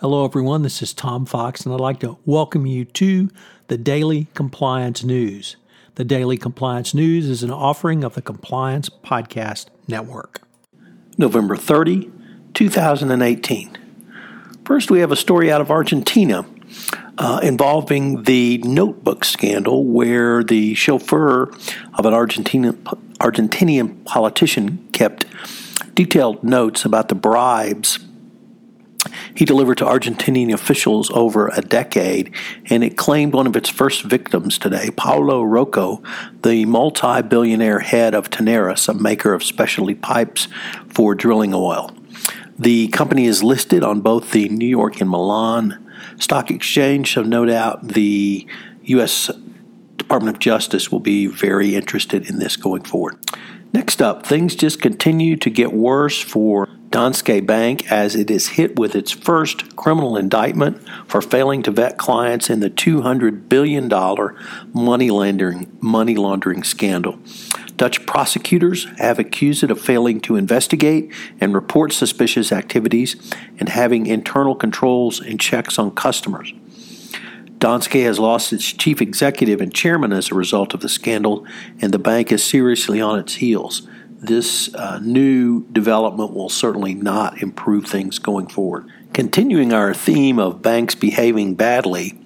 Hello, everyone. This is Tom Fox, and I'd like to welcome you to the Daily Compliance News. The Daily Compliance News is an offering of the Compliance Podcast Network. November 30, 2018. First, we have a story out of Argentina uh, involving the notebook scandal where the chauffeur of an Argentina, Argentinian politician kept detailed notes about the bribes he delivered to Argentinian officials over a decade, and it claimed one of its first victims today, Paolo Rocca, the multi billionaire head of Tenaris, a maker of specialty pipes for drilling oil. The company is listed on both the New York and Milan Stock Exchange, so no doubt the U.S. Department of Justice will be very interested in this going forward. Next up, things just continue to get worse for Danske Bank as it is hit with its first criminal indictment for failing to vet clients in the $200 billion money laundering, money laundering scandal. Dutch prosecutors have accused it of failing to investigate and report suspicious activities and having internal controls and checks on customers. Danske has lost its chief executive and chairman as a result of the scandal, and the bank is seriously on its heels this uh, new development will certainly not improve things going forward. Continuing our theme of banks behaving badly,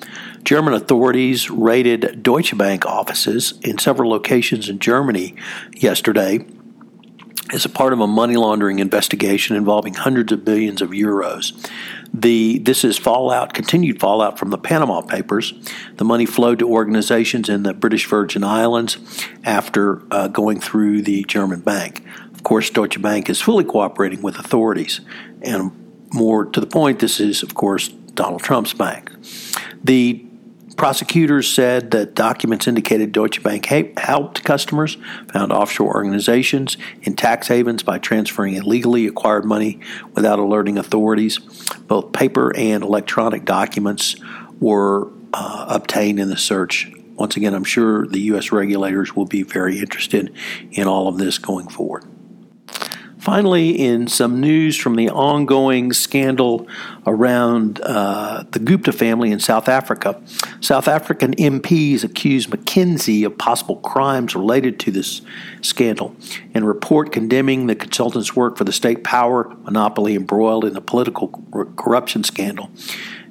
German authorities raided Deutsche Bank offices in several locations in Germany yesterday as a part of a money laundering investigation involving hundreds of billions of euros. The this is fallout, continued fallout from the Panama Papers. The money flowed to organizations in the British Virgin Islands after uh, going through the German bank. Of course, Deutsche Bank is fully cooperating with authorities, and more to the point, this is of course Donald Trump's bank. The Prosecutors said that documents indicated Deutsche Bank helped customers found offshore organizations in tax havens by transferring illegally acquired money without alerting authorities. Both paper and electronic documents were uh, obtained in the search. Once again, I'm sure the U.S. regulators will be very interested in all of this going forward. Finally, in some news from the ongoing scandal around uh, the Gupta family in South Africa, South African MPs accuse McKinsey of possible crimes related to this scandal and report condemning the consultant's work for the state power monopoly embroiled in the political corruption scandal.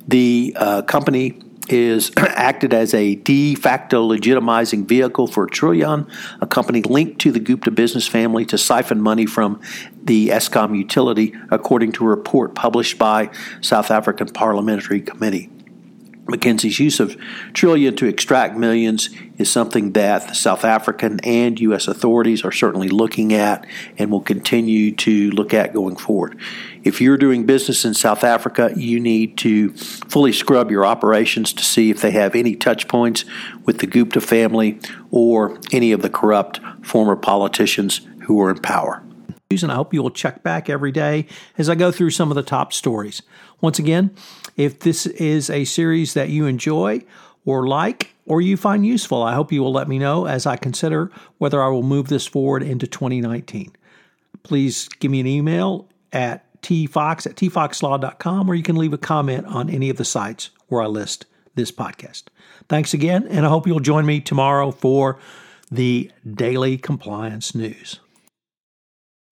The uh, company is acted as a de facto legitimizing vehicle for Trillian, a company linked to the Gupta business family to siphon money from the Eskom utility, according to a report published by South African Parliamentary Committee. McKinsey's use of Trillian to extract millions is something that the South African and U.S. authorities are certainly looking at and will continue to look at going forward. If you're doing business in South Africa, you need to fully scrub your operations to see if they have any touch points with the Gupta family or any of the corrupt former politicians who are in power. And I hope you will check back every day as I go through some of the top stories. Once again, if this is a series that you enjoy or like or you find useful, I hope you will let me know as I consider whether I will move this forward into 2019. Please give me an email at tfox at tfoxlaw.com or you can leave a comment on any of the sites where I list this podcast. Thanks again, and I hope you'll join me tomorrow for the Daily Compliance News.